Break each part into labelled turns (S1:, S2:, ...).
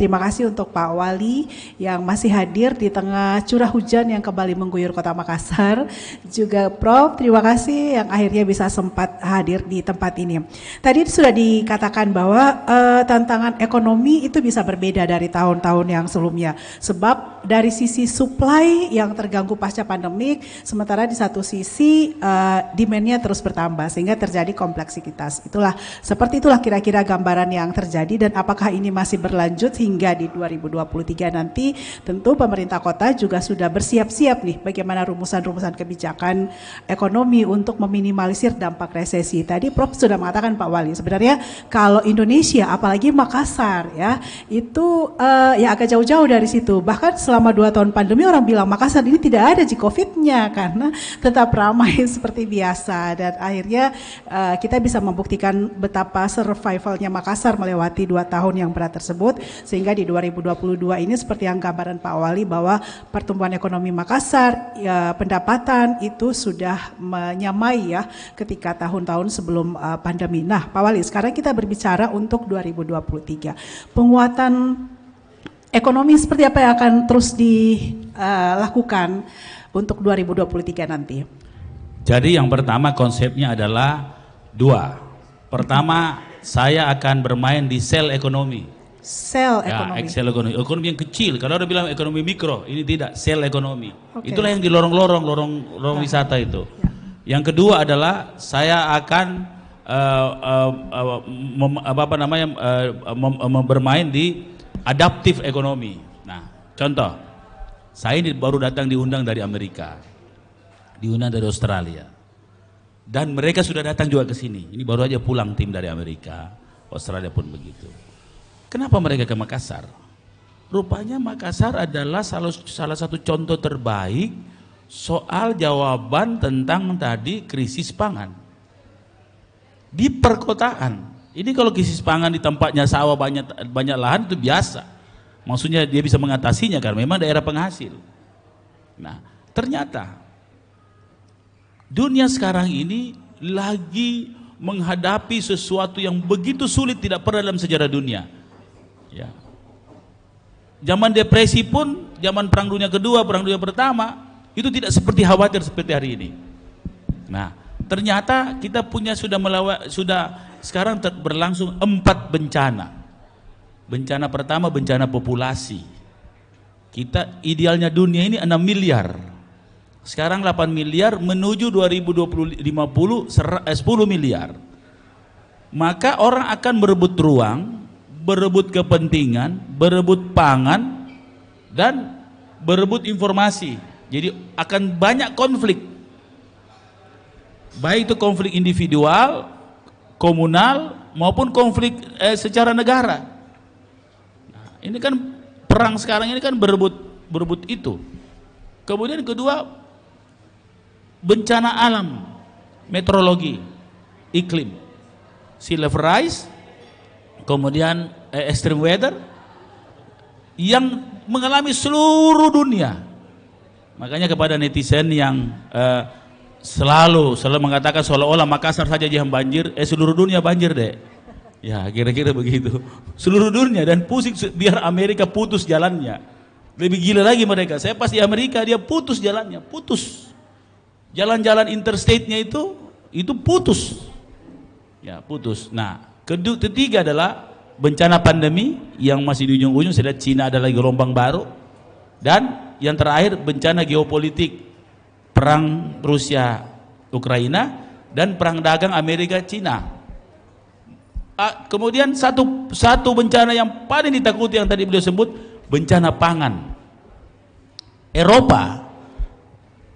S1: Terima kasih untuk Pak Wali yang masih hadir di tengah curah hujan yang kembali mengguyur Kota Makassar. Juga Prof, terima kasih yang akhirnya bisa sempat hadir di tempat ini. Tadi sudah dikatakan bahwa uh, tantangan ekonomi itu bisa berbeda dari tahun-tahun yang sebelumnya. Sebab dari sisi supply yang terganggu pasca pandemik, sementara di satu sisi uh, demand-nya terus bertambah sehingga terjadi kompleksitas. Itulah seperti itulah kira-kira gambaran yang terjadi dan apakah ini masih berlanjut di 2023 nanti tentu pemerintah kota juga sudah bersiap-siap nih bagaimana rumusan-rumusan kebijakan ekonomi untuk meminimalisir dampak resesi. Tadi Prof sudah mengatakan Pak Wali sebenarnya kalau Indonesia apalagi Makassar ya itu uh, ya agak jauh-jauh dari situ. Bahkan selama dua tahun pandemi orang bilang Makassar ini tidak ada COVID-nya karena tetap ramai seperti biasa dan akhirnya uh, kita bisa membuktikan betapa survivalnya Makassar melewati dua tahun yang berat tersebut sehingga di 2022 ini seperti yang gambaran Pak Wali bahwa pertumbuhan ekonomi Makassar ya, pendapatan itu sudah menyamai ya ketika tahun-tahun sebelum uh, pandemi. Nah, Pak Wali, sekarang kita berbicara untuk 2023. Penguatan ekonomi seperti apa yang akan terus dilakukan uh, untuk 2023 nanti?
S2: Jadi yang pertama konsepnya adalah dua. Pertama, saya akan bermain di sel ekonomi
S1: Sel
S2: ya,
S1: ekonomi.
S2: Excel ekonomi. Ekonomi yang kecil. Kalau ada bilang ekonomi mikro, ini tidak. Sel ekonomi. Okay. Itulah yang di lorong-lorong, lorong lorong ya. wisata itu. Ya. Yang kedua adalah saya akan uh, uh, uh, mem, apa, apa namanya uh, mem, mem, bermain di adaptif ekonomi. Nah, contoh, saya ini baru datang diundang dari Amerika, diundang dari Australia, dan mereka sudah datang juga ke sini. Ini baru aja pulang tim dari Amerika, Australia pun begitu. Kenapa mereka ke Makassar? Rupanya Makassar adalah salah, salah satu contoh terbaik soal jawaban tentang tadi krisis pangan. Di perkotaan, ini kalau krisis pangan di tempatnya sawah banyak banyak lahan itu biasa. Maksudnya dia bisa mengatasinya karena memang daerah penghasil. Nah, ternyata dunia sekarang ini lagi menghadapi sesuatu yang begitu sulit tidak pernah dalam sejarah dunia Ya. Zaman depresi pun, zaman perang dunia kedua, perang dunia pertama, itu tidak seperti khawatir seperti hari ini. Nah, ternyata kita punya sudah melawan, sudah sekarang berlangsung empat bencana. Bencana pertama bencana populasi. Kita idealnya dunia ini 6 miliar. Sekarang 8 miliar menuju 2050 10 eh, miliar. Maka orang akan berebut ruang berebut kepentingan, berebut pangan, dan berebut informasi. Jadi akan banyak konflik. Baik itu konflik individual, komunal, maupun konflik eh, secara negara. Nah, ini kan perang sekarang ini kan berebut berebut itu. Kemudian kedua bencana alam, meteorologi, iklim, sea level rise, kemudian eh, extreme weather yang mengalami seluruh dunia. Makanya kepada netizen yang eh, selalu selalu mengatakan seolah-olah Makassar saja yang banjir, eh seluruh dunia banjir deh. Ya kira-kira begitu. Seluruh dunia dan pusing biar Amerika putus jalannya. Lebih gila lagi mereka. Saya pas di Amerika dia putus jalannya, putus. Jalan-jalan interstate-nya itu itu putus. Ya putus. Nah Kedua, ketiga adalah bencana pandemi yang masih di ujung-ujung sudah Cina ada lagi gelombang baru dan yang terakhir bencana geopolitik perang Rusia Ukraina dan perang dagang Amerika Cina. kemudian satu satu bencana yang paling ditakuti yang tadi beliau sebut bencana pangan. Eropa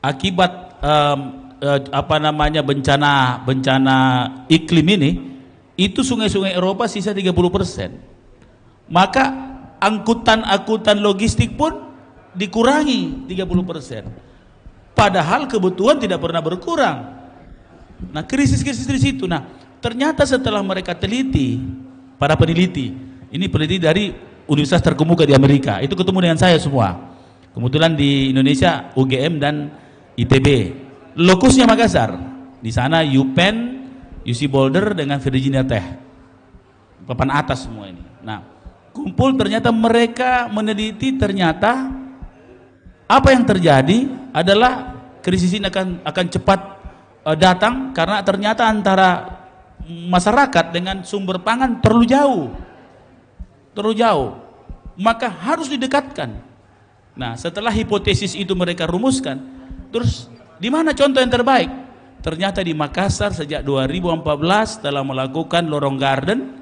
S2: akibat um, uh, apa namanya bencana bencana iklim ini itu sungai-sungai Eropa sisa 30 persen. Maka angkutan-angkutan logistik pun dikurangi 30 persen. Padahal kebutuhan tidak pernah berkurang. Nah krisis-krisis di situ. Nah ternyata setelah mereka teliti, para peneliti, ini peneliti dari universitas terkemuka di Amerika, itu ketemu dengan saya semua. Kebetulan di Indonesia UGM dan ITB. Lokusnya Makassar. Di sana UPenn UC Boulder dengan Virginia Tech papan atas semua ini nah kumpul ternyata mereka meneliti ternyata apa yang terjadi adalah krisis ini akan akan cepat uh, datang karena ternyata antara masyarakat dengan sumber pangan terlalu jauh. Terlalu jauh. Maka harus didekatkan. Nah, setelah hipotesis itu mereka rumuskan, terus di mana contoh yang terbaik? Ternyata di Makassar sejak 2014 telah melakukan lorong garden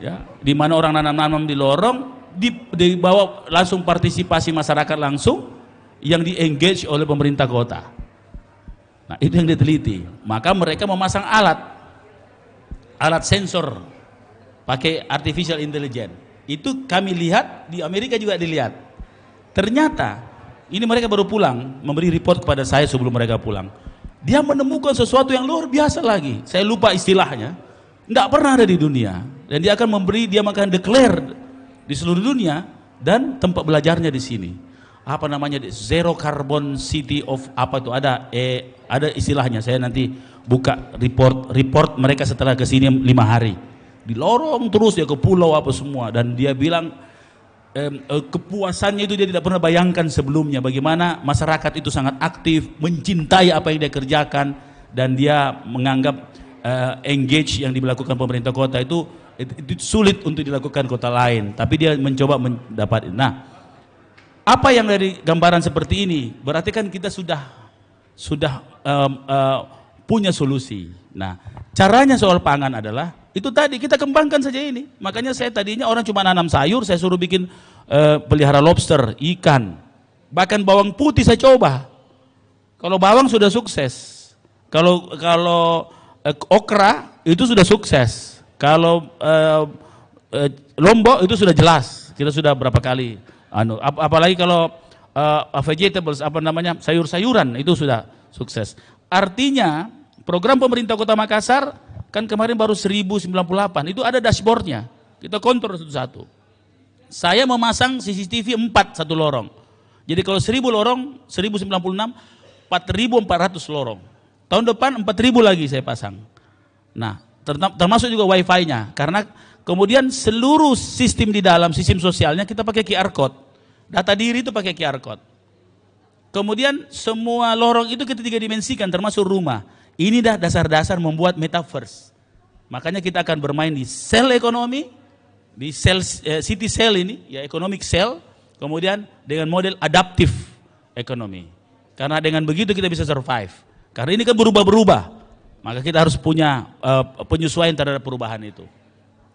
S2: ya, di mana orang nanam-nanam di lorong di, dibawa langsung partisipasi masyarakat langsung yang di engage oleh pemerintah kota. Nah, itu yang diteliti. Maka mereka memasang alat alat sensor pakai artificial intelligence. Itu kami lihat di Amerika juga dilihat. Ternyata ini mereka baru pulang memberi report kepada saya sebelum mereka pulang. Dia menemukan sesuatu yang luar biasa lagi. Saya lupa istilahnya. Tidak pernah ada di dunia. Dan dia akan memberi, dia akan declare di seluruh dunia dan tempat belajarnya di sini. Apa namanya? Zero Carbon City of apa itu ada eh ada istilahnya. Saya nanti buka report report mereka setelah ke sini lima hari di lorong terus ya ke pulau apa semua dan dia bilang eh, kepuasannya itu dia tidak pernah bayangkan sebelumnya bagaimana masyarakat itu sangat aktif mencintai apa yang dia kerjakan dan dia menganggap eh, engage yang dilakukan pemerintah kota itu, itu, sulit untuk dilakukan kota lain tapi dia mencoba mendapat nah apa yang dari gambaran seperti ini berarti kan kita sudah sudah um, uh, punya solusi. Nah, caranya soal pangan adalah itu tadi kita kembangkan saja ini. Makanya saya tadinya orang cuma nanam sayur, saya suruh bikin uh, pelihara lobster, ikan, bahkan bawang putih saya coba. Kalau bawang sudah sukses, kalau kalau uh, okra itu sudah sukses, kalau uh, uh, lombok itu sudah jelas. Kita sudah berapa kali, anu, ap apalagi kalau uh, vegetables apa namanya sayur-sayuran itu sudah sukses. Artinya Program pemerintah Kota Makassar kan kemarin baru 1098, itu ada dashboardnya. Kita kontrol satu-satu. Saya memasang CCTV 4 satu lorong. Jadi kalau 1000 lorong, 1096, 4400 lorong. Tahun depan 4000 lagi saya pasang. Nah, termasuk juga wifi-nya. Karena kemudian seluruh sistem di dalam, sistem sosialnya kita pakai QR code. Data diri itu pakai QR code. Kemudian semua lorong itu kita tiga dimensikan termasuk rumah. Ini dah dasar-dasar membuat metaverse. Makanya kita akan bermain di sel ekonomi, di sel eh, city cell ini, ya economic cell, kemudian dengan model adaptif ekonomi. Karena dengan begitu kita bisa survive. Karena ini kan berubah-berubah. Maka kita harus punya uh, penyesuaian terhadap perubahan itu.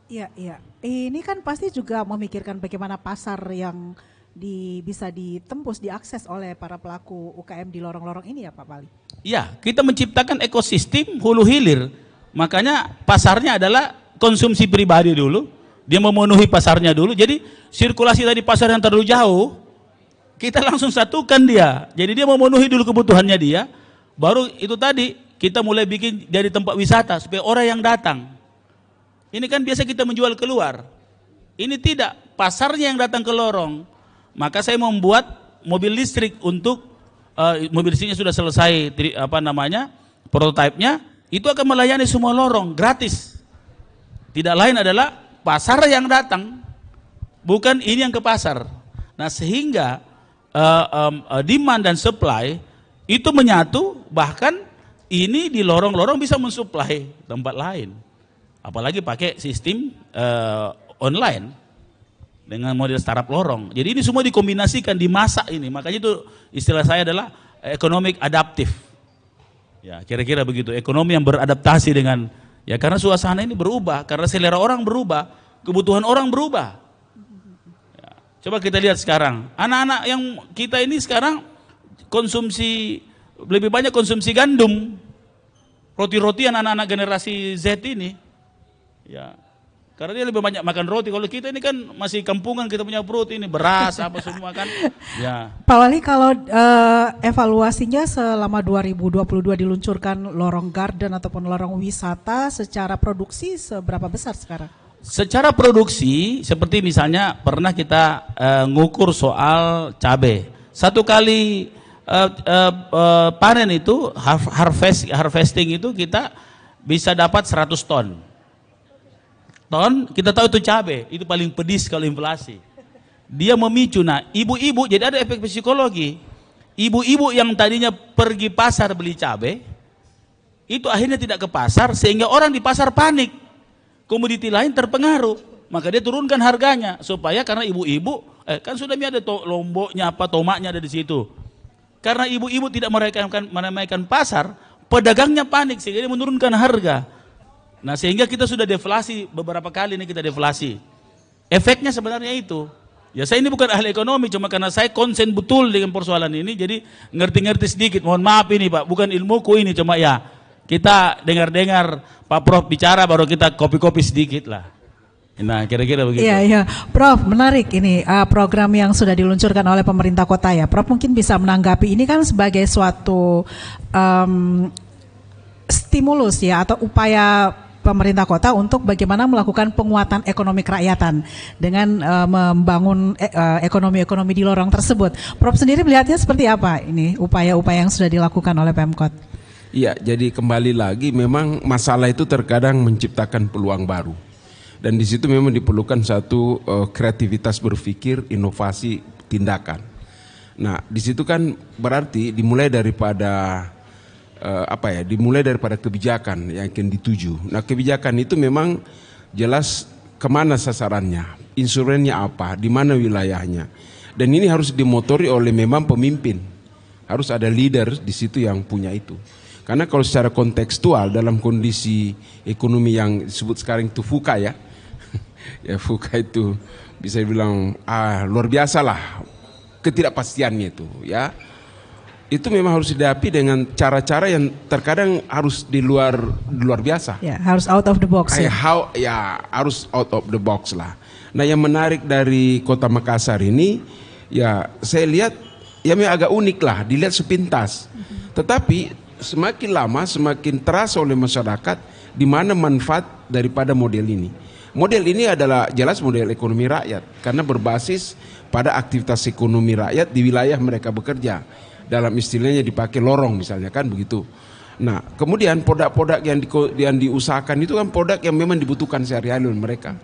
S1: Iya, iya. Ini kan pasti juga memikirkan bagaimana pasar yang di, bisa ditembus, diakses oleh para pelaku UKM di lorong-lorong ini ya Pak Pali?
S2: Iya, kita menciptakan ekosistem hulu hilir. Makanya pasarnya adalah konsumsi pribadi dulu, dia memenuhi pasarnya dulu. Jadi sirkulasi dari pasar yang terlalu jauh, kita langsung satukan dia. Jadi dia memenuhi dulu kebutuhannya dia, baru itu tadi kita mulai bikin jadi tempat wisata supaya orang yang datang. Ini kan biasa kita menjual keluar. Ini tidak, pasarnya yang datang ke lorong. Maka saya membuat mobil listrik untuk uh, mobil listriknya sudah selesai apa namanya prototipenya itu akan melayani semua lorong gratis. Tidak lain adalah pasar yang datang, bukan ini yang ke pasar. Nah sehingga uh, um, uh, demand dan supply itu menyatu, bahkan ini di lorong-lorong bisa mensuplai tempat lain. Apalagi pakai sistem uh, online dengan model startup lorong. Jadi ini semua dikombinasikan, dimasak ini. Makanya itu istilah saya adalah economic adaptif. Ya, kira-kira begitu. Ekonomi yang beradaptasi dengan ya karena suasana ini berubah, karena selera orang berubah, kebutuhan orang berubah. Ya, coba kita lihat sekarang, anak-anak yang kita ini sekarang konsumsi lebih banyak konsumsi gandum. Roti-rotian anak-anak generasi Z ini. Ya, karena dia lebih banyak makan roti. Kalau kita ini kan masih kampungan, kita punya perut ini beras apa semua kan.
S1: Ya. Pak Wali kalau uh, evaluasinya selama 2022 diluncurkan lorong garden ataupun lorong wisata secara produksi seberapa besar sekarang?
S2: Secara produksi seperti misalnya pernah kita uh, ngukur soal cabai. Satu kali uh, uh, uh, panen itu harvest harvesting itu kita bisa dapat 100 ton ton, kita tahu itu cabai, itu paling pedis kalau inflasi. Dia memicu, nah ibu-ibu, jadi ada efek psikologi. Ibu-ibu yang tadinya pergi pasar beli cabai, itu akhirnya tidak ke pasar sehingga orang di pasar panik. Komoditi lain terpengaruh, maka dia turunkan harganya supaya karena ibu-ibu eh, kan sudah ada to, lomboknya apa tomaknya ada di situ. Karena ibu-ibu tidak meramaikan pasar, pedagangnya panik sehingga dia menurunkan harga. Nah sehingga kita sudah deflasi beberapa kali ini kita deflasi. Efeknya sebenarnya itu. Ya saya ini bukan ahli ekonomi, cuma karena saya konsen betul dengan persoalan ini, jadi ngerti-ngerti sedikit. Mohon maaf ini Pak, bukan ilmuku ini, cuma ya kita dengar-dengar Pak Prof bicara baru kita kopi-kopi sedikit lah. Nah, kira-kira begitu.
S1: Iya, iya. Prof, menarik ini uh, program yang sudah diluncurkan oleh pemerintah kota ya. Prof mungkin bisa menanggapi ini kan sebagai suatu um, stimulus ya atau upaya pemerintah kota untuk bagaimana melakukan penguatan ekonomi kerakyatan dengan uh, membangun ekonomi-ekonomi di lorong tersebut. Prof sendiri melihatnya seperti apa ini upaya-upaya yang sudah dilakukan oleh Pemkot?
S3: Iya, jadi kembali lagi memang masalah itu terkadang menciptakan peluang baru. Dan di situ memang diperlukan satu uh, kreativitas berpikir, inovasi, tindakan. Nah, di situ kan berarti dimulai daripada uh, apa ya dimulai daripada kebijakan yang akan dituju. Nah kebijakan itu memang jelas ke mana sasarannya, insurennya apa, di mana wilayahnya. Dan ini harus dimotori oleh memang pemimpin. Harus ada leader di situ yang punya itu. Karena kalau secara kontekstual dalam kondisi ekonomi yang disebut sekarang itu fuka ya, ya fuka itu bisa dibilang ah, luar biasa lah ketidakpastiannya itu ya itu memang harus dihadapi dengan cara-cara yang terkadang harus di luar di luar biasa.
S1: Ya, harus out of the box.
S3: ya. How, ya harus out of the box lah. Nah yang menarik dari kota Makassar ini, ya saya lihat ya memang agak unik lah, dilihat sepintas. Tetapi semakin lama semakin terasa oleh masyarakat di mana manfaat daripada model ini. Model ini adalah jelas model ekonomi rakyat karena berbasis pada aktivitas ekonomi rakyat di wilayah mereka bekerja dalam istilahnya dipakai lorong misalnya kan begitu. Nah, kemudian produk-produk yang, di, yang diusahakan itu kan produk yang memang dibutuhkan sehari-hari oleh mereka.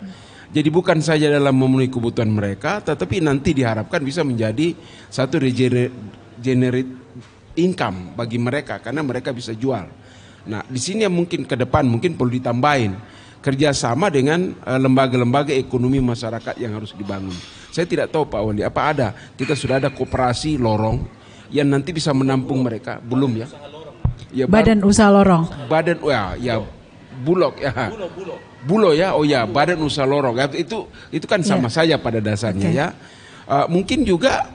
S3: Jadi bukan saja dalam memenuhi kebutuhan mereka, tetapi nanti diharapkan bisa menjadi satu regenerate income bagi mereka karena mereka bisa jual. Nah, di sini yang mungkin ke depan mungkin perlu ditambahin kerjasama dengan eh, lembaga-lembaga ekonomi masyarakat yang harus dibangun. Saya tidak tahu Pak Wali, apa ada? Kita sudah ada kooperasi lorong yang nanti bisa menampung mereka belum ya?
S1: ya badan usaha lorong.
S3: Badan ya ya bulog ya. Bulo, bulo. bulo ya. Oh ya, badan usaha lorong. Ya, itu itu kan sama ya. saja pada dasarnya okay. ya. Uh, mungkin juga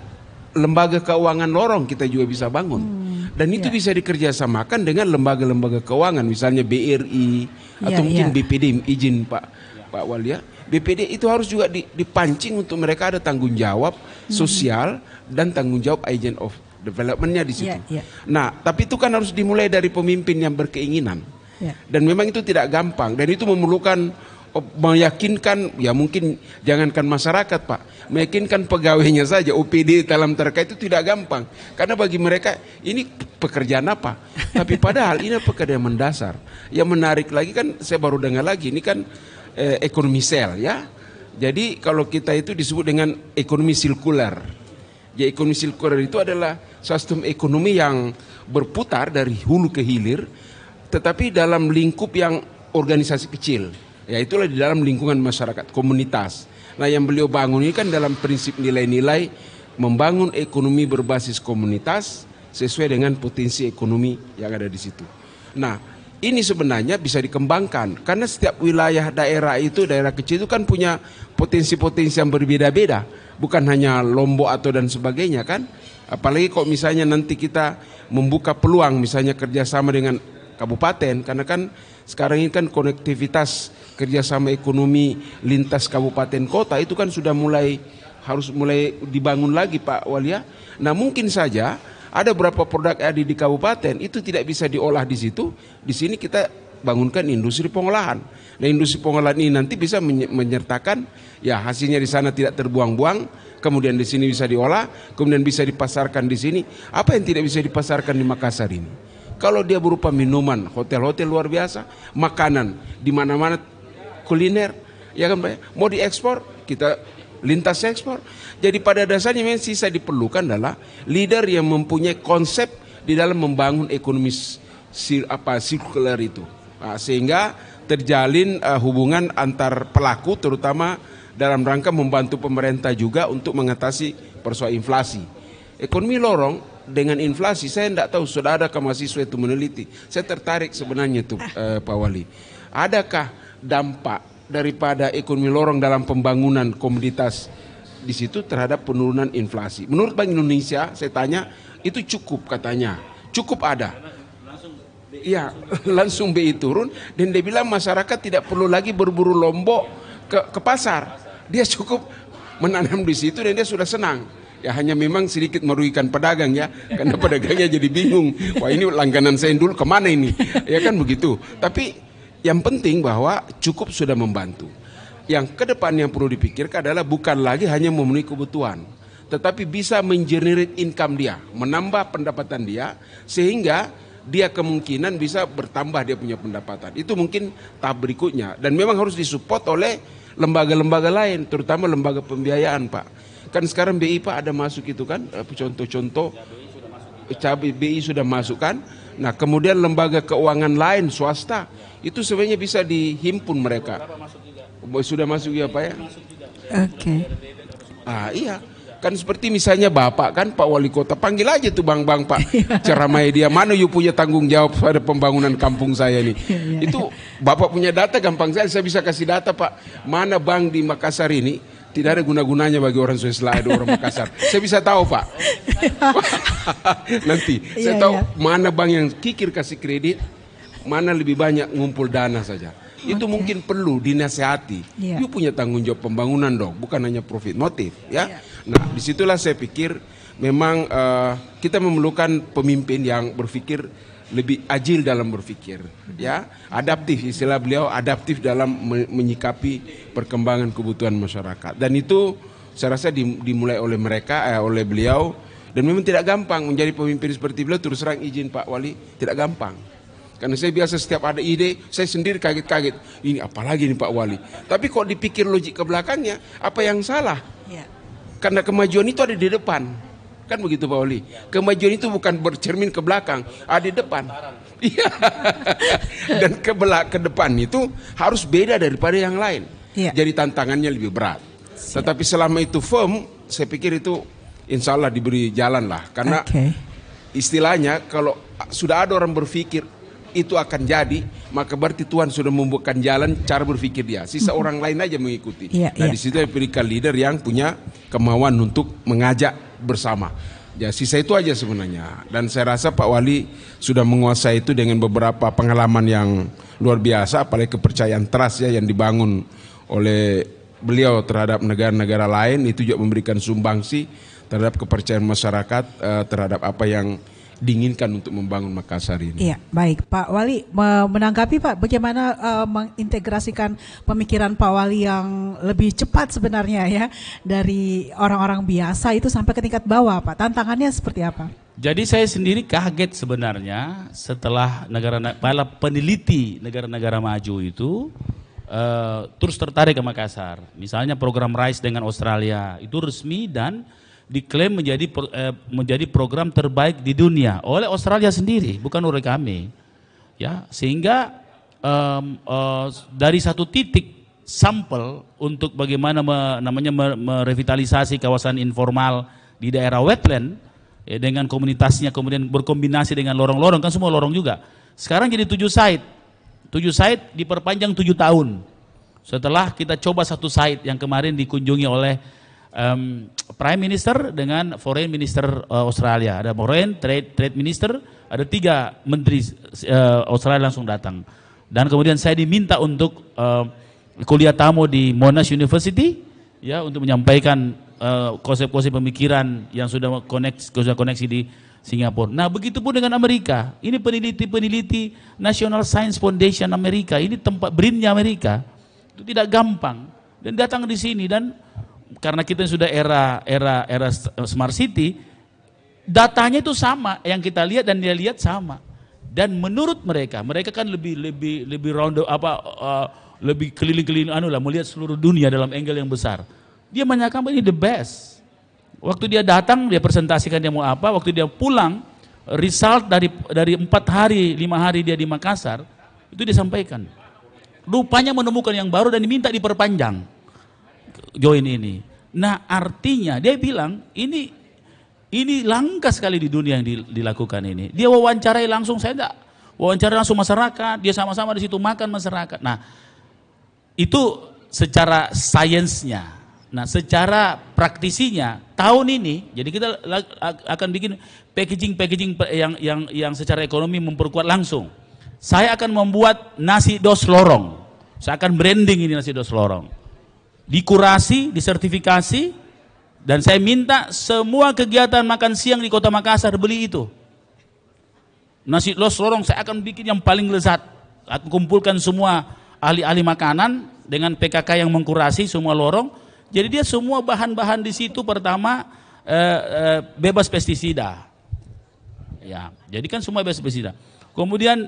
S3: lembaga keuangan lorong kita juga bisa bangun. Hmm, Dan itu ya. bisa dikerjasamakan dengan lembaga-lembaga keuangan misalnya BRI ya, atau mungkin ya. BPD izin Pak Pak Wali ya. BPD itu harus juga dipancing untuk mereka ada tanggung jawab hmm. sosial dan tanggung jawab agent of developmentnya di situ. Yeah, yeah. Nah, tapi itu kan harus dimulai dari pemimpin yang berkeinginan. Yeah. Dan memang itu tidak gampang dan itu memerlukan oh, meyakinkan ya mungkin jangankan masyarakat Pak, meyakinkan pegawainya saja OPD dalam terkait itu tidak gampang. Karena bagi mereka ini pekerjaan apa? Tapi padahal ini pekerjaan mendasar. Yang menarik lagi kan saya baru dengar lagi ini kan eh, ekonomi sel ya. Jadi kalau kita itu disebut dengan ekonomi sirkular. Ya ekonomi sirkular itu adalah sistem ekonomi yang berputar dari hulu ke hilir, tetapi dalam lingkup yang organisasi kecil. Ya itulah di dalam lingkungan masyarakat, komunitas. Nah yang beliau bangun ini kan dalam prinsip nilai-nilai membangun ekonomi berbasis komunitas sesuai dengan potensi ekonomi yang ada di situ. Nah ini sebenarnya bisa dikembangkan karena setiap wilayah daerah itu daerah kecil itu kan punya potensi-potensi yang berbeda-beda bukan hanya Lombok atau dan sebagainya kan Apalagi kok misalnya nanti kita membuka peluang misalnya kerjasama dengan kabupaten karena kan sekarang ini kan konektivitas kerjasama ekonomi lintas kabupaten kota itu kan sudah mulai harus mulai dibangun lagi Pak Walia. Nah mungkin saja ada beberapa produk ada di kabupaten itu tidak bisa diolah di situ. Di sini kita bangunkan industri pengolahan. Nah industri pengolahan ini nanti bisa menyertakan ya hasilnya di sana tidak terbuang-buang kemudian di sini bisa diolah, kemudian bisa dipasarkan di sini. Apa yang tidak bisa dipasarkan di Makassar ini? Kalau dia berupa minuman, hotel-hotel luar biasa, makanan di mana-mana kuliner, Ya kan Pak? Mau diekspor, kita lintas ekspor. Jadi pada dasarnya memang sisa diperlukan adalah leader yang mempunyai konsep di dalam membangun ekonomi sir, apa sirkular itu. Nah, sehingga terjalin uh, hubungan antar pelaku terutama dalam rangka membantu pemerintah juga untuk mengatasi persoalan inflasi. Ekonomi lorong dengan inflasi saya tidak tahu sudah ada ke mahasiswa itu meneliti. Saya tertarik sebenarnya itu uh, Pak Wali. Adakah dampak daripada ekonomi lorong dalam pembangunan komoditas di situ terhadap penurunan inflasi. Menurut Bank Indonesia, saya tanya itu cukup katanya, cukup ada. Iya, langsung BI turun dan dia bilang masyarakat tidak perlu lagi berburu lombok ke, ke pasar. Dia cukup menanam di situ dan dia sudah senang. Ya hanya memang sedikit merugikan pedagang ya, karena pedagangnya jadi bingung. Wah ini langganan saya dulu ke mana ini? Ya kan begitu. Tapi yang penting bahwa cukup sudah membantu. Yang ke depan yang perlu dipikirkan adalah bukan lagi hanya memenuhi kebutuhan, tetapi bisa mengenerate income dia, menambah pendapatan dia sehingga dia kemungkinan bisa bertambah dia punya pendapatan. Itu mungkin tahap berikutnya dan memang harus disupport oleh lembaga-lembaga lain, terutama lembaga pembiayaan, Pak. Kan sekarang BI Pak ada masuk itu kan, contoh-contoh cabai BI sudah masuk kan. Nah, kemudian lembaga keuangan lain swasta itu sebenarnya bisa dihimpun mereka. Sudah masuk ya Pak ya?
S1: Oke. Okay.
S3: Ah iya. Kan seperti misalnya Bapak kan Pak Wali Kota panggil aja tuh Bang Bang Pak ceramai dia mana you punya tanggung jawab pada pembangunan kampung saya nih. Iya, iya. Itu Bapak punya data gampang saya saya bisa kasih data Pak. Mana Bang di Makassar ini tidak ada guna-gunanya bagi orang Sulawesi Selatan orang Makassar. saya bisa tahu Pak. Nanti saya iya, tahu mana Bang yang kikir kasih kredit, mana lebih banyak ngumpul dana saja. Okay. Itu mungkin perlu dinasehati. Yeah. You punya tanggung jawab pembangunan dong, bukan hanya profit motif, ya. Yeah. Nah, di situlah saya pikir memang uh, kita memerlukan pemimpin yang berpikir lebih agil dalam berpikir, ya, adaptif istilah beliau adaptif dalam menyikapi perkembangan kebutuhan masyarakat. Dan itu saya rasa dimulai oleh mereka, eh, oleh beliau. Dan memang tidak gampang menjadi pemimpin seperti beliau. Terus terang izin Pak Wali, tidak gampang. Karena saya biasa setiap ada ide, saya sendiri kaget-kaget. Ini apalagi nih Pak Wali. Tapi kok dipikir logik ke belakangnya, apa yang salah? Ya. Karena kemajuan itu ada di depan. Kan begitu Pak Wali. Kemajuan itu bukan bercermin ke belakang, ada di depan. Iya. Dan ke belak ke depan itu harus beda daripada yang lain. Ya. Jadi tantangannya lebih berat. Siap. Tetapi selama itu firm, saya pikir itu insya Allah diberi jalan lah. Karena okay. istilahnya kalau sudah ada orang berpikir itu akan jadi, maka berarti Tuhan sudah membukakan jalan cara berpikir dia. Sisa mm-hmm. orang lain aja mengikuti. Yeah, nah, yeah. di situ diberikan leader yang punya kemauan untuk mengajak bersama. Ya, sisa itu aja sebenarnya. Dan saya rasa Pak Wali sudah menguasai itu dengan beberapa pengalaman yang luar biasa, apalagi kepercayaan trust ya yang dibangun oleh beliau terhadap negara-negara lain itu juga memberikan sumbangsi terhadap kepercayaan masyarakat uh, terhadap apa yang diinginkan untuk membangun Makassar ini.
S1: Iya, baik Pak Wali menanggapi Pak bagaimana uh, mengintegrasikan pemikiran Pak Wali yang lebih cepat sebenarnya ya dari orang-orang biasa itu sampai ke tingkat bawah Pak. Tantangannya seperti apa?
S2: Jadi saya sendiri kaget sebenarnya setelah negara para peneliti negara-negara maju itu uh, terus tertarik ke Makassar. Misalnya program RISE dengan Australia itu resmi dan diklaim menjadi eh, menjadi program terbaik di dunia oleh Australia sendiri, bukan oleh kami. Ya, sehingga um, uh, dari satu titik sampel untuk bagaimana me, namanya merevitalisasi kawasan informal di daerah wetland ya, dengan komunitasnya kemudian berkombinasi dengan lorong-lorong kan semua lorong juga. Sekarang jadi tujuh site, tujuh site diperpanjang tujuh tahun. Setelah kita coba satu site yang kemarin dikunjungi oleh um, Prime Minister dengan Foreign Minister uh, Australia. Ada Foreign Trade Trade Minister, ada tiga menteri uh, Australia langsung datang. Dan kemudian saya diminta untuk uh, kuliah tamu di Monash University ya untuk menyampaikan konsep-konsep uh, pemikiran yang sudah koneksi sudah koneksi di Singapura. Nah, begitu pun dengan Amerika. Ini peneliti-peneliti National Science Foundation Amerika. Ini tempat brinnya Amerika. Itu tidak gampang dan datang di sini dan karena kita sudah era era era smart city, datanya itu sama, yang kita lihat dan dia lihat sama. Dan menurut mereka, mereka kan lebih lebih lebih round apa uh, lebih keliling-keliling anu lah melihat seluruh dunia dalam angle yang besar. Dia menyatakan ini the best. Waktu dia datang dia presentasikan dia mau apa, waktu dia pulang result dari dari empat hari lima hari dia di Makassar itu disampaikan. Rupanya menemukan yang baru dan diminta diperpanjang join ini. Nah artinya dia bilang ini ini langka sekali di dunia yang dilakukan ini. Dia wawancarai langsung saya enggak wawancara langsung masyarakat, dia sama-sama di situ makan masyarakat. Nah, itu secara sainsnya. Nah, secara praktisinya tahun ini, jadi kita akan bikin packaging-packaging yang yang yang secara ekonomi memperkuat langsung. Saya akan membuat nasi dos lorong. Saya akan branding ini nasi dos lorong. Dikurasi, disertifikasi, dan saya minta semua kegiatan makan siang di kota Makassar beli itu. Nasi los lorong saya akan bikin yang paling lezat. Aku kumpulkan semua ahli-ahli makanan dengan PKK yang mengkurasi semua lorong. Jadi dia semua bahan-bahan di situ pertama eh, eh, bebas pestisida. Ya, jadi kan semua bebas pestisida. Kemudian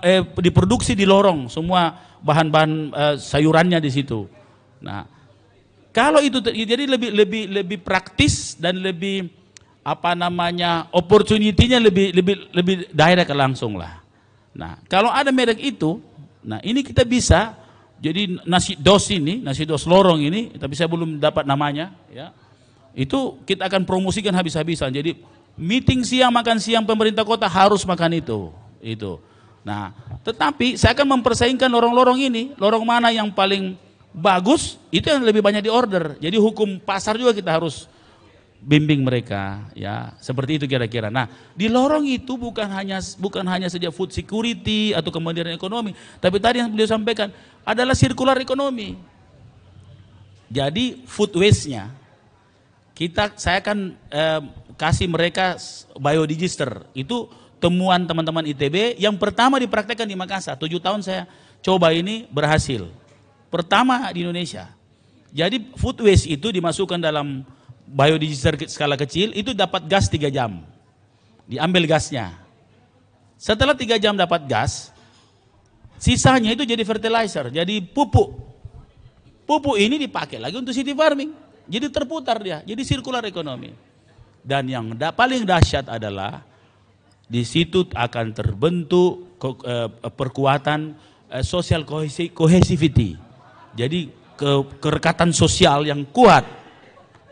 S2: eh, diproduksi di lorong semua bahan-bahan eh, sayurannya di situ. Nah, kalau itu jadi lebih lebih lebih praktis dan lebih apa namanya opportunity-nya lebih lebih lebih direct langsung lah. Nah, kalau ada merek itu, nah ini kita bisa jadi nasi dos ini, nasi dos lorong ini, tapi saya belum dapat namanya, ya. Itu kita akan promosikan habis-habisan. Jadi meeting siang makan siang pemerintah kota harus makan itu, itu. Nah, tetapi saya akan mempersaingkan lorong-lorong ini, lorong mana yang paling bagus, itu yang lebih banyak di order. Jadi hukum pasar juga kita harus bimbing mereka ya seperti itu kira-kira. Nah di lorong itu bukan hanya bukan hanya saja food security atau kemandirian ekonomi, tapi tadi yang beliau sampaikan adalah sirkular ekonomi. Jadi food waste-nya kita saya akan eh, kasih mereka biodigester itu temuan teman-teman ITB yang pertama dipraktekkan di Makassar. Tujuh tahun saya coba ini berhasil. Pertama di Indonesia. Jadi food waste itu dimasukkan dalam biodiesel skala kecil itu dapat gas 3 jam. Diambil gasnya. Setelah 3 jam dapat gas, sisanya itu jadi fertilizer, jadi pupuk. Pupuk ini dipakai lagi untuk city farming. Jadi terputar dia, jadi sirkular ekonomi. Dan yang da paling dahsyat adalah di situ akan terbentuk eh, perkuatan uh, social cohesivity. Jadi ke kerekatan sosial yang kuat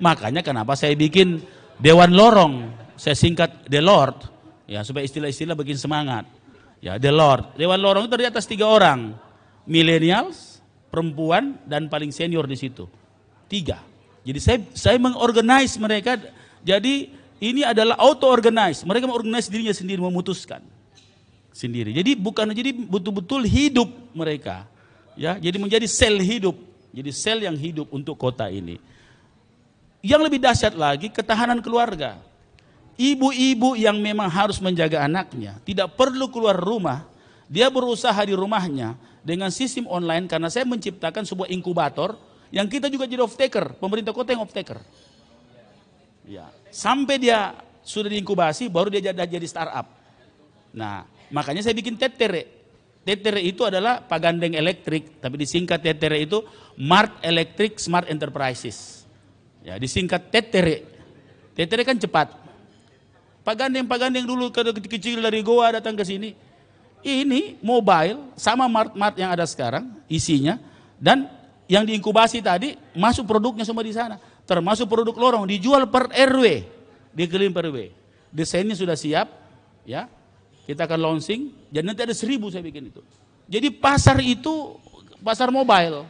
S2: Makanya kenapa saya bikin Dewan Lorong, saya singkat The Lord, ya supaya istilah-istilah bikin semangat. Ya The Lord, Dewan Lorong itu terdiri atas tiga orang, millennials, perempuan, dan paling senior di situ. Tiga. Jadi saya saya mengorganize mereka. Jadi ini adalah auto organize. Mereka mengorganize dirinya sendiri, memutuskan sendiri. Jadi bukan jadi betul-betul hidup mereka. Ya, jadi menjadi sel hidup. Jadi sel yang hidup untuk kota ini. Yang lebih dahsyat lagi ketahanan keluarga. Ibu-ibu yang memang harus menjaga anaknya, tidak perlu keluar rumah, dia berusaha di rumahnya dengan sistem online karena saya menciptakan sebuah inkubator yang kita juga jadi off taker, pemerintah kota yang off taker. Ya, sampai dia sudah diinkubasi baru dia jadi, jadi startup. Nah, makanya saya bikin tetere. Tetere itu adalah pagandeng elektrik, tapi disingkat tetere itu Mart Electric Smart Enterprises. Ya, disingkat tetere. Tetere kan cepat. Pak Gandeng, Pak Gandeng dulu kecil dari Goa datang ke sini. Ini mobile sama mart-mart yang ada sekarang isinya dan yang diinkubasi tadi masuk produknya semua di sana. Termasuk produk lorong dijual per RW, di keliling per RW. Desainnya sudah siap, ya. Kita akan launching, dan nanti ada seribu saya bikin itu. Jadi pasar itu pasar mobile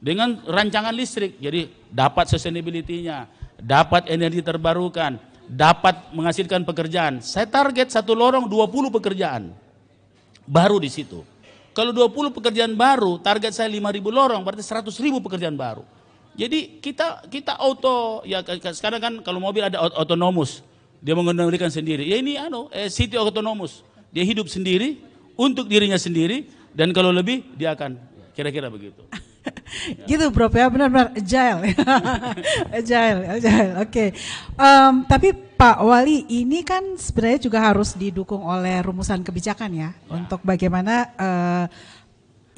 S2: dengan rancangan listrik. Jadi dapat sustainability-nya, dapat energi terbarukan, dapat menghasilkan pekerjaan. Saya target satu lorong 20 pekerjaan baru di situ. Kalau 20 pekerjaan baru, target saya 5.000 lorong, berarti 100.000 pekerjaan baru. Jadi kita kita auto ya sekarang kan kalau mobil ada otonomus, dia mengendalikan sendiri. Ya ini anu eh, city otonomus, dia hidup sendiri untuk dirinya sendiri dan kalau lebih dia akan kira-kira begitu.
S1: gitu bro ya benar-benar agile agile agile oke okay. um, tapi Pak Wali ini kan sebenarnya juga harus didukung oleh rumusan kebijakan ya, ya. untuk bagaimana uh,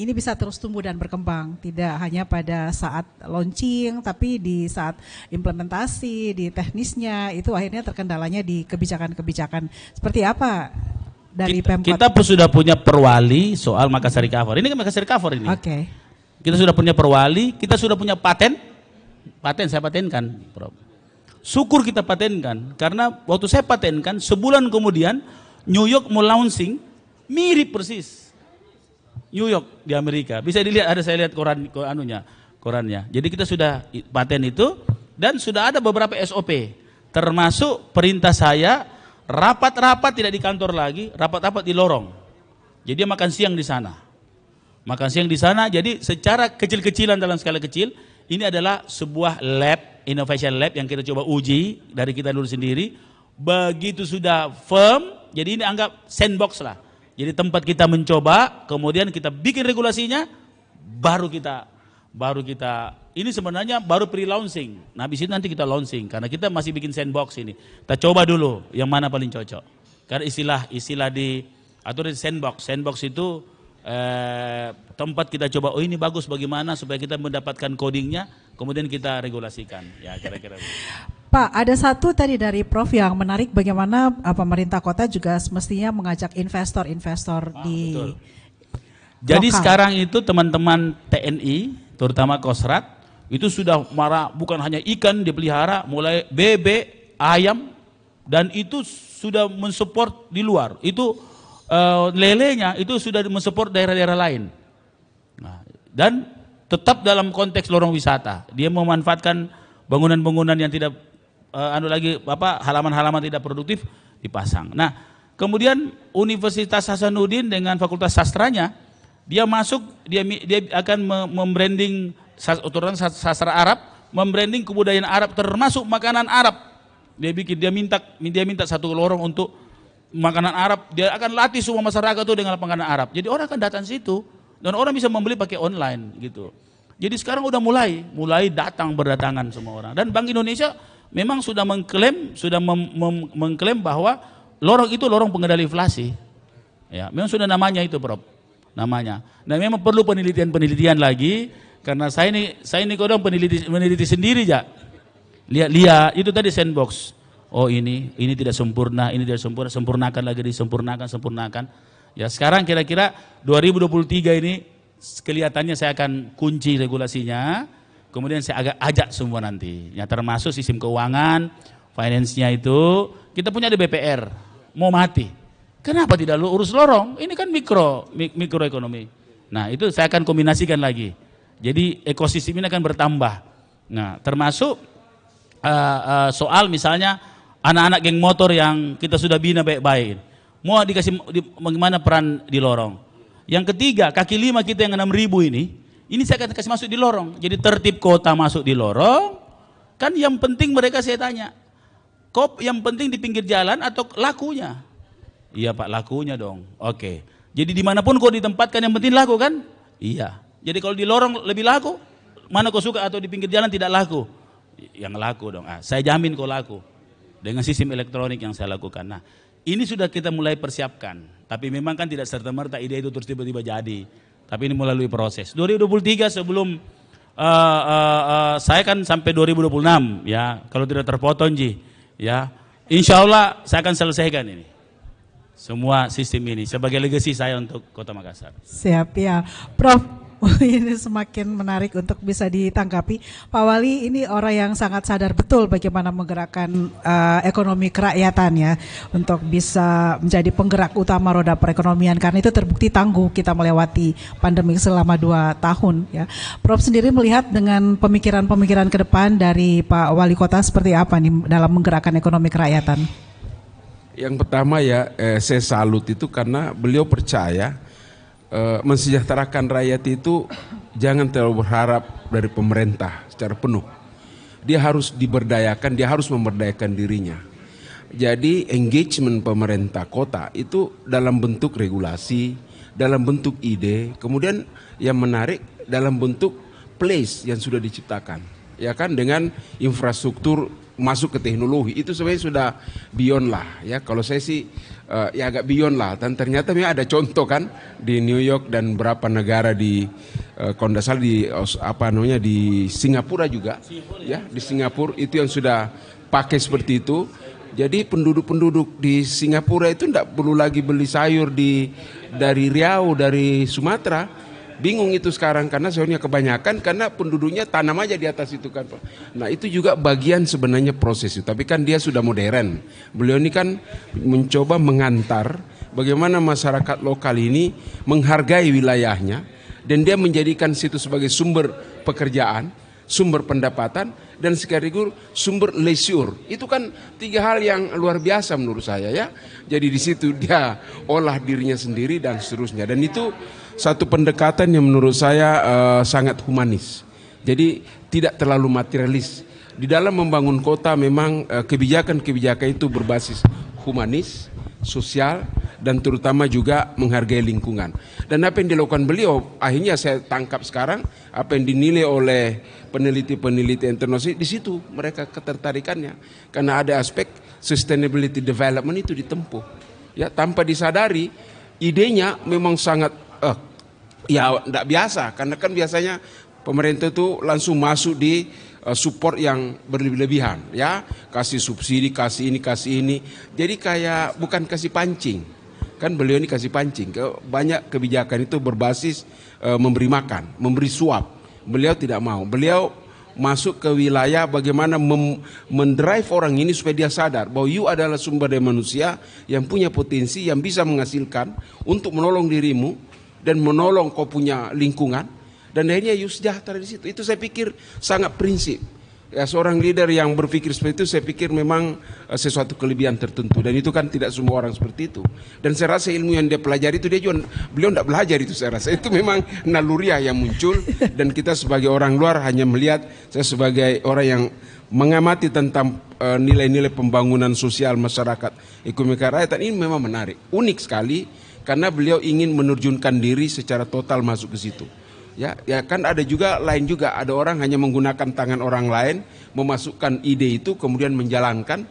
S1: ini bisa terus tumbuh dan berkembang, tidak hanya pada saat launching, tapi di saat implementasi, di teknisnya, itu akhirnya terkendalanya di kebijakan-kebijakan. Seperti apa dari
S2: kita,
S1: Pemkot?
S2: Kita pun sudah punya perwali soal Makassar Recover. Ini kan Makassar Recover ini.
S1: Oke. Okay.
S2: Kita sudah punya perwali, kita sudah punya paten. Paten saya patenkan, Prof. Syukur kita patenkan, karena waktu saya patenkan, sebulan kemudian New York mau launching, mirip persis New York di Amerika. Bisa dilihat ada saya lihat koran anunya, korannya. Jadi kita sudah paten itu dan sudah ada beberapa SOP termasuk perintah saya rapat-rapat tidak di kantor lagi, rapat-rapat di lorong. Jadi makan siang di sana. Makan siang di sana jadi secara kecil-kecilan dalam skala kecil ini adalah sebuah lab, innovation lab yang kita coba uji dari kita dulu sendiri. Begitu sudah firm, jadi ini anggap sandbox lah jadi tempat kita mencoba, kemudian kita bikin regulasinya, baru kita baru kita ini sebenarnya baru pre-launching. Nah, habis itu nanti kita launching karena kita masih bikin sandbox ini. Kita coba dulu yang mana paling cocok. Karena istilah istilah di atau di sandbox. Sandbox itu eh, tempat kita coba oh ini bagus bagaimana supaya kita mendapatkan codingnya, kemudian kita regulasikan. Ya kira-kira.
S1: Pak, ada satu tadi dari Prof yang menarik bagaimana uh, pemerintah kota juga semestinya mengajak investor-investor ah, di betul.
S2: Jadi lokal. sekarang itu teman-teman TNI, terutama Kosrat, itu sudah marah bukan hanya ikan dipelihara, mulai bebek, ayam, dan itu sudah mensupport di luar. Itu uh, lelenya itu sudah mensupport daerah-daerah lain. Nah, dan tetap dalam konteks lorong wisata. Dia memanfaatkan bangunan-bangunan yang tidak uh, anu lagi apa halaman-halaman tidak produktif dipasang. Nah, kemudian Universitas Hasanuddin dengan Fakultas Sastranya dia masuk dia dia akan membranding aturan sastra Arab, membranding kebudayaan Arab termasuk makanan Arab. Dia bikin dia minta dia minta satu lorong untuk makanan Arab, dia akan latih semua masyarakat itu dengan makanan Arab. Jadi orang akan datang situ dan orang bisa membeli pakai online gitu. Jadi sekarang udah mulai, mulai datang berdatangan semua orang. Dan Bank Indonesia memang sudah mengklaim sudah mem, mem, mengklaim bahwa lorong itu lorong pengendali inflasi. Ya, memang sudah namanya itu, Prof. Namanya. Dan memang perlu penelitian-penelitian lagi karena saya ini saya ini kodong peneliti peneliti sendiri ya. Lihat-lihat itu tadi sandbox. Oh ini ini tidak sempurna, ini tidak sempurna, sempurnakan lagi disempurnakan, sempurnakan. Ya sekarang kira-kira 2023 ini kelihatannya saya akan kunci regulasinya Kemudian saya agak ajak semua nanti, ya termasuk sistem keuangan, finance-nya itu kita punya di BPR, mau mati. Kenapa tidak lu urus lorong? Ini kan mikro, mik mikroekonomi. Nah itu saya akan kombinasikan lagi. Jadi ekosistem ini akan bertambah. Nah termasuk uh, uh, soal misalnya anak-anak geng motor yang kita sudah bina baik-baik. Mau dikasih di, bagaimana peran di lorong. Yang ketiga kaki lima kita yang enam ribu ini ini saya akan kasih masuk di lorong. Jadi tertib kota masuk di lorong. Kan yang penting mereka saya tanya. Kop yang penting di pinggir jalan atau lakunya? Iya pak lakunya dong. Oke. Jadi di mana pun kau ditempatkan yang penting laku kan? Iya. Jadi kalau di lorong lebih laku, mana kau suka atau di pinggir jalan tidak laku? Yang laku dong. Ah, saya jamin kau laku dengan sistem elektronik yang saya lakukan. Nah, ini sudah kita mulai persiapkan. Tapi memang kan tidak serta merta ide itu terus tiba-tiba jadi. Tapi ini melalui proses. 2023 sebelum uh, uh, uh, saya kan sampai 2026 ya, kalau tidak terpotong Ji, ya. Insya Allah saya akan selesaikan ini. Semua sistem ini sebagai legacy saya untuk Kota Makassar.
S1: Siap ya. Prof, ini semakin menarik untuk bisa ditanggapi. Pak Wali ini orang yang sangat sadar betul bagaimana menggerakkan uh, ekonomi kerakyatan ya untuk bisa menjadi penggerak utama roda perekonomian karena itu terbukti tangguh kita melewati pandemi selama dua tahun ya. Prof sendiri melihat dengan pemikiran-pemikiran ke depan dari Pak Wali Kota seperti apa nih dalam menggerakkan ekonomi kerakyatan?
S3: Yang pertama ya eh, saya salut itu karena beliau percaya uh, mensejahterakan rakyat itu jangan terlalu berharap dari pemerintah secara penuh. Dia harus diberdayakan, dia harus memberdayakan dirinya. Jadi engagement pemerintah kota itu dalam bentuk regulasi, dalam bentuk ide, kemudian yang menarik dalam bentuk place yang sudah diciptakan. Ya kan dengan infrastruktur masuk ke teknologi itu sebenarnya sudah beyond lah ya kalau saya sih uh, ya agak beyond lah. Dan ternyata memang ada contoh kan di New York dan beberapa negara di uh, kalau di apa namanya di Singapura juga. Ya di Singapura itu yang sudah pakai seperti itu. Jadi penduduk-penduduk di Singapura itu tidak perlu lagi beli sayur di dari Riau dari Sumatera Bingung itu sekarang karena sebenarnya kebanyakan karena penduduknya tanam aja di atas itu kan. Nah itu juga bagian sebenarnya proses itu. Tapi kan dia sudah modern. Beliau ini kan mencoba mengantar bagaimana masyarakat lokal ini menghargai wilayahnya dan dia menjadikan situ sebagai sumber pekerjaan, sumber pendapatan dan sekaligus sumber leisure. Itu kan tiga hal yang luar biasa menurut saya ya. Jadi di situ dia olah dirinya sendiri dan seterusnya. Dan itu satu pendekatan yang menurut saya uh, sangat humanis. Jadi tidak terlalu materialis. Di dalam membangun kota memang uh, kebijakan-kebijakan itu berbasis humanis, sosial, dan terutama juga menghargai lingkungan. Dan apa yang dilakukan beliau, akhirnya saya tangkap sekarang, apa yang dinilai oleh peneliti-peneliti internasional, di situ mereka ketertarikannya. Karena ada aspek sustainability development itu ditempuh. Ya, tanpa disadari, idenya memang sangat uh, ya tidak biasa karena kan biasanya pemerintah itu langsung masuk di uh, support yang berlebihan ya kasih subsidi kasih ini kasih ini jadi kayak bukan kasih pancing kan beliau ini kasih pancing banyak kebijakan itu berbasis uh, memberi makan memberi suap beliau tidak mau beliau masuk ke wilayah bagaimana mendrive orang ini supaya dia sadar bahwa you adalah sumber daya manusia yang punya potensi yang bisa menghasilkan untuk menolong dirimu dan menolong kau punya lingkungan dan akhirnya you sejahtera di situ. Itu saya pikir sangat prinsip. Ya seorang leader yang berpikir seperti itu saya pikir memang uh, sesuatu kelebihan tertentu dan itu kan tidak semua orang seperti itu. Dan saya rasa ilmu yang dia pelajari itu dia juga beliau tidak belajar itu saya rasa itu memang naluriah yang muncul dan kita sebagai orang luar hanya melihat saya sebagai orang yang mengamati tentang eh, nilai-nilai uh, pembangunan sosial masyarakat ekonomi kerakyatan ini memang menarik, unik sekali karena beliau ingin menerjunkan diri secara total masuk ke situ. Ya, ya kan ada juga lain juga ada orang hanya menggunakan tangan orang lain memasukkan ide itu kemudian menjalankan.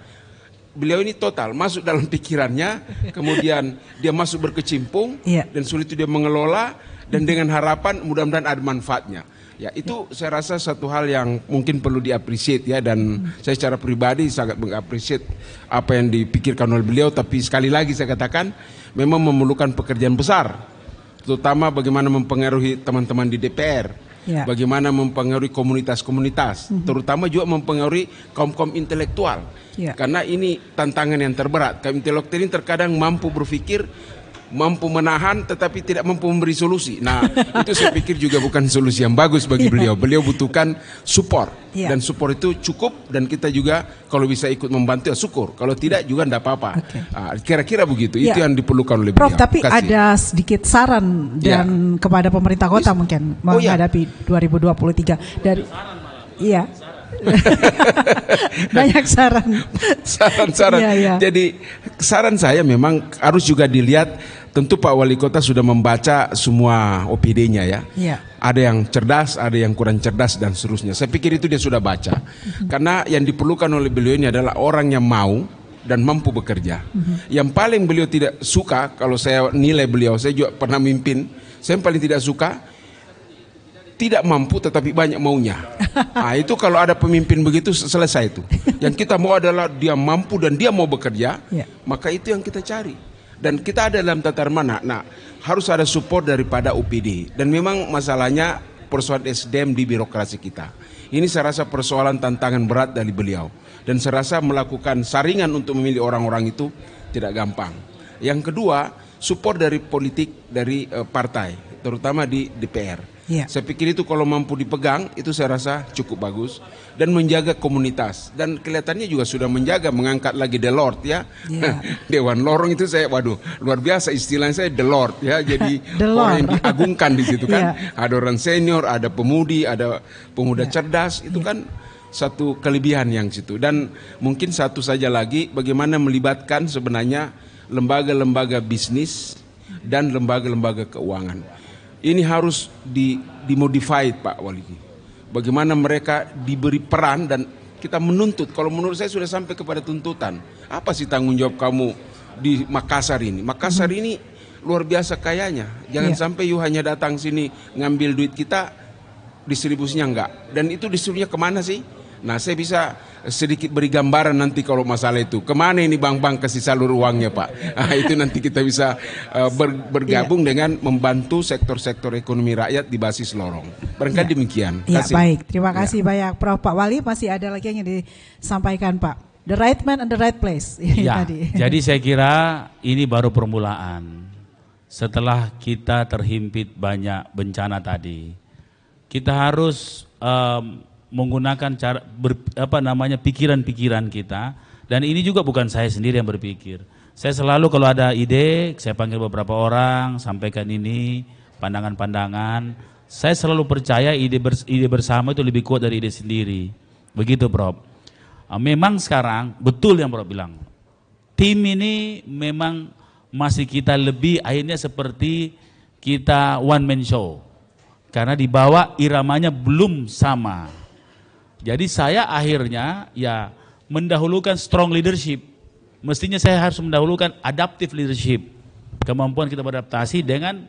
S3: Beliau ini total masuk dalam pikirannya, kemudian dia masuk berkecimpung ya. dan sulit itu dia mengelola dan dengan harapan mudah-mudahan ada manfaatnya. Ya, itu ya. saya rasa satu hal yang mungkin perlu diapresiasi ya dan hmm. saya secara pribadi sangat mengapresiasi apa yang dipikirkan oleh beliau tapi sekali lagi saya katakan memang memerlukan pekerjaan besar terutama bagaimana mempengaruhi teman-teman di DPR. Ya. Bagaimana mempengaruhi komunitas-komunitas, hmm. terutama juga mempengaruhi kaum-kaum intelektual. Ya. Karena ini tantangan yang terberat. Kaum intelektual ini terkadang mampu berpikir mampu menahan tetapi tidak mampu memberi solusi. Nah, itu saya pikir juga bukan solusi yang bagus bagi iya. beliau. Beliau butuhkan support yeah. dan support itu cukup dan kita juga kalau bisa ikut membantu ya syukur. Kalau tidak juga tidak apa-apa. Okay. Nah, kira-kira begitu. Yeah. Itu yang diperlukan oleh
S1: Prof,
S3: beliau.
S1: tapi Kasih. ada sedikit saran dan yeah. kepada pemerintah kota mungkin oh, iya. menghadapi yeah. 2023 dari Iya. Banyak saran.
S3: Saran-saran. Ya, ya. Jadi saran saya memang harus juga dilihat tentu Pak Wali Kota sudah membaca semua OPD-nya ya. ya. Ada yang cerdas, ada yang kurang cerdas dan seterusnya. Saya pikir itu dia sudah baca. Karena yang diperlukan oleh beliau ini adalah orang yang mau dan mampu bekerja. Yang paling beliau tidak suka kalau saya nilai beliau, saya juga pernah mimpin, saya yang paling tidak suka tidak mampu tetapi banyak maunya. Nah, itu kalau ada pemimpin begitu selesai itu. Yang kita mau adalah dia mampu dan dia mau bekerja, ya. maka itu yang kita cari. Dan kita ada dalam tatar mana. Nah, harus ada support daripada UPD. Dan memang masalahnya persoalan SDM di birokrasi kita. Ini saya rasa persoalan tantangan berat dari beliau. Dan saya rasa melakukan saringan untuk memilih orang-orang itu tidak gampang. Yang kedua, support dari politik dari uh, partai, terutama di DPR Ya. Saya pikir itu kalau mampu dipegang itu saya rasa cukup bagus dan menjaga komunitas dan kelihatannya juga sudah menjaga mengangkat lagi the Lord ya. ya. Dewan Lorong itu saya waduh luar biasa istilahnya saya the Lord ya. Jadi orang yang diagungkan di situ kan. Ya. Ada orang senior, ada pemudi, ada pemuda ya. cerdas itu ya. kan satu kelebihan yang situ dan mungkin satu saja lagi bagaimana melibatkan sebenarnya lembaga-lembaga bisnis dan lembaga-lembaga keuangan ini harus di dimodified Pak Wali. Bagaimana mereka diberi peran dan kita menuntut. Kalau menurut saya sudah sampai kepada tuntutan. Apa sih tanggung jawab kamu di Makassar ini? Makassar hmm. ini luar biasa kayanya. Jangan yeah. sampai you hanya datang sini ngambil duit kita, distribusinya enggak. Dan itu distribusinya ke mana sih? Nah saya bisa sedikit beri gambaran nanti kalau masalah itu. Ke mana ini bang-bang kasih salur uangnya Pak? Nah, itu nanti kita bisa uh, ber, bergabung iya. dengan membantu sektor-sektor ekonomi rakyat di basis lorong. Barangkali iya. demikian.
S1: Ya, baik. Terima iya. kasih ya. banyak Prof. Pak Wali. Masih ada lagi yang disampaikan Pak. The right man and the right place.
S2: Ya, tadi. jadi saya kira ini baru permulaan. Setelah kita terhimpit banyak bencana tadi, kita harus um, menggunakan cara ber, apa namanya pikiran-pikiran kita dan ini juga bukan saya sendiri yang berpikir. Saya selalu kalau ada ide, saya panggil beberapa orang, sampaikan ini pandangan-pandangan. Saya selalu percaya ide, bers, ide bersama itu lebih kuat dari ide sendiri. Begitu, Prof. Ah, memang sekarang betul yang Prof bilang. Tim ini memang masih kita lebih akhirnya seperti kita one man show. Karena di bawah iramanya belum sama. Jadi saya akhirnya ya mendahulukan strong leadership. Mestinya saya harus mendahulukan adaptive leadership. Kemampuan kita beradaptasi dengan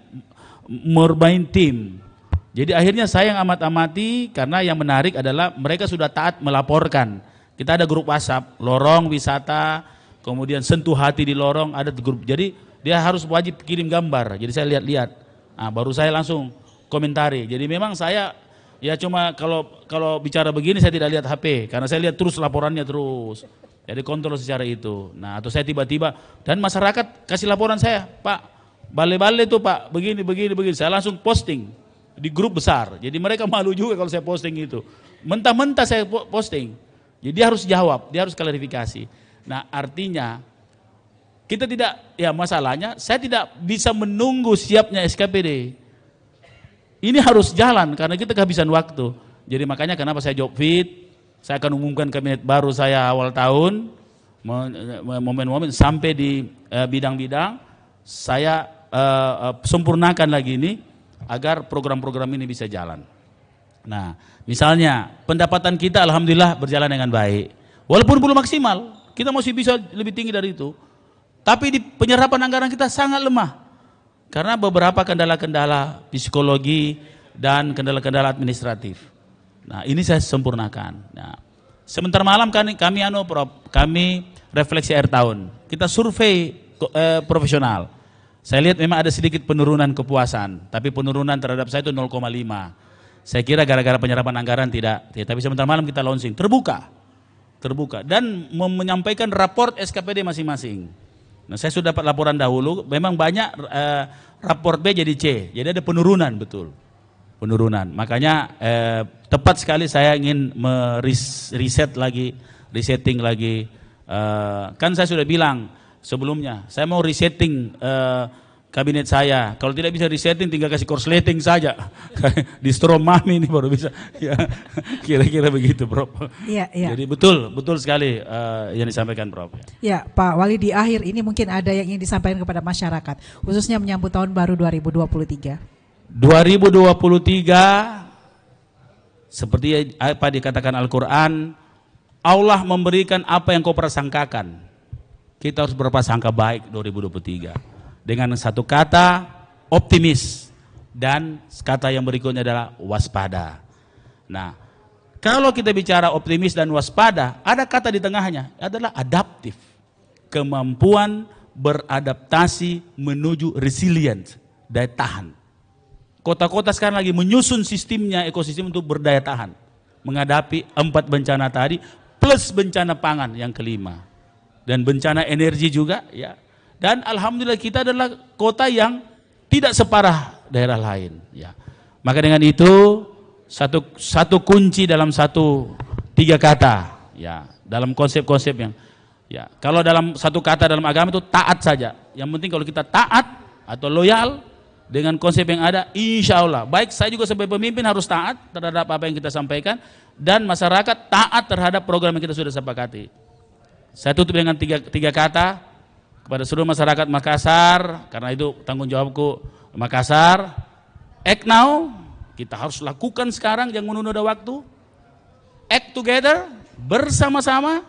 S2: bermain tim. Jadi akhirnya saya yang amat-amati karena yang menarik adalah mereka sudah taat melaporkan. Kita ada grup WhatsApp, lorong wisata, kemudian sentuh hati di lorong, ada grup. Jadi dia harus wajib kirim gambar. Jadi saya lihat-lihat. Nah, baru saya langsung komentari. Jadi memang saya Ya cuma kalau kalau bicara begini saya tidak lihat HP karena saya lihat terus laporannya terus. Jadi kontrol secara itu. Nah atau saya tiba-tiba dan masyarakat kasih laporan saya, Pak, bale-bale tuh Pak, begini begini begini. Saya langsung posting di grup besar. Jadi mereka malu juga kalau saya posting itu. Mentah-mentah saya posting. Jadi dia harus jawab, dia harus klarifikasi. Nah artinya kita tidak, ya masalahnya saya tidak bisa menunggu siapnya SKPD. Ini harus jalan karena kita kehabisan waktu. Jadi makanya kenapa saya job fit, saya akan umumkan kabinet baru saya awal tahun, momen-momen sampai di eh, bidang-bidang, saya uh, sempurnakan lagi ini agar program-program ini bisa jalan. Nah, misalnya pendapatan kita alhamdulillah berjalan dengan baik. Walaupun belum maksimal, kita masih bisa lebih tinggi dari itu. Tapi di penyerapan anggaran kita sangat lemah. Karena beberapa kendala-kendala psikologi dan kendala-kendala administratif. Nah, ini saya sempurnakan. Nah, sebentar malam kami, kami anu kami refleksi air tahun. Kita survei eh, profesional. Saya lihat memang ada sedikit penurunan kepuasan, tapi penurunan terhadap saya itu 0,5. Saya kira gara-gara penyerapan anggaran tidak, tidak, tapi sebentar malam kita launching terbuka. Terbuka dan menyampaikan raport SKPD masing-masing. Nah, saya sudah dapat laporan dahulu, memang banyak uh, raport B jadi C, jadi ada penurunan betul, penurunan. Makanya uh, tepat sekali saya ingin mereset lagi, resetting lagi. Uh, kan saya sudah bilang sebelumnya, saya mau resetting uh, kabinet saya. Kalau tidak bisa resetting tinggal kasih korsleting saja. di strom mami ini baru bisa. Ya, kira-kira begitu, Prof. Iya, iya. Jadi betul, betul sekali uh, yang disampaikan, Prof.
S1: Ya, Pak Wali di akhir ini mungkin ada yang ingin disampaikan kepada masyarakat, khususnya menyambut tahun baru 2023.
S2: 2023 seperti apa dikatakan Al-Qur'an, Allah memberikan apa yang kau prasangkakan. Kita harus berprasangka baik 2023 dengan satu kata optimis dan kata yang berikutnya adalah waspada. Nah, kalau kita bicara optimis dan waspada, ada kata di tengahnya adalah adaptif. Kemampuan beradaptasi menuju resilient, daya tahan. Kota-kota sekarang lagi menyusun sistemnya, ekosistem untuk berdaya tahan. Menghadapi empat bencana tadi, plus bencana pangan yang kelima. Dan bencana energi juga, ya dan alhamdulillah kita adalah kota yang tidak separah daerah lain. Ya. Maka dengan itu satu satu kunci dalam satu tiga kata, ya dalam konsep-konsep yang ya kalau dalam satu kata dalam agama itu taat saja. Yang penting kalau kita taat atau loyal dengan konsep yang ada, insya Allah. Baik saya juga sebagai pemimpin harus taat terhadap apa yang kita sampaikan dan masyarakat taat terhadap program yang kita sudah sepakati. Saya tutup dengan tiga, tiga kata, kepada seluruh masyarakat Makassar karena itu tanggung jawabku Makassar act now kita harus lakukan sekarang jangan menunda waktu act together bersama-sama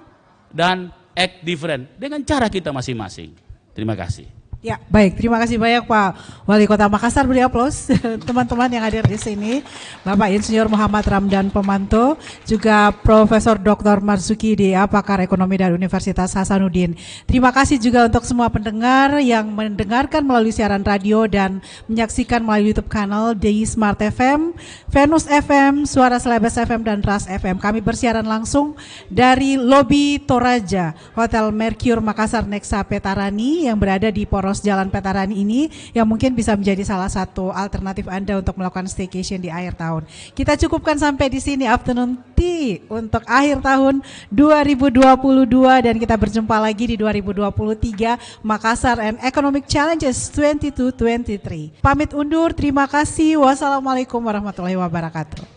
S2: dan act different dengan cara kita masing-masing. Terima kasih.
S1: Ya, baik. Terima kasih banyak Pak Wali Kota Makassar. Beri aplaus teman-teman yang hadir di sini. Bapak Insinyur Muhammad Ramdan Pemanto, juga Profesor Dr. Marzuki Dea, pakar ekonomi dari Universitas Hasanuddin. Terima kasih juga untuk semua pendengar yang mendengarkan melalui siaran radio dan menyaksikan melalui YouTube kanal di Smart FM, Venus FM, Suara Selebes FM, dan Ras FM. Kami bersiaran langsung dari lobi Toraja, Hotel Mercure Makassar Nexa Petarani yang berada di Poros poros Jalan Petarani ini yang mungkin bisa menjadi salah satu alternatif Anda untuk melakukan staycation di akhir tahun. Kita cukupkan sampai di sini afternoon tea untuk akhir tahun 2022 dan kita berjumpa lagi di 2023 Makassar and Economic Challenges 22-23. Pamit undur, terima kasih. Wassalamualaikum warahmatullahi wabarakatuh.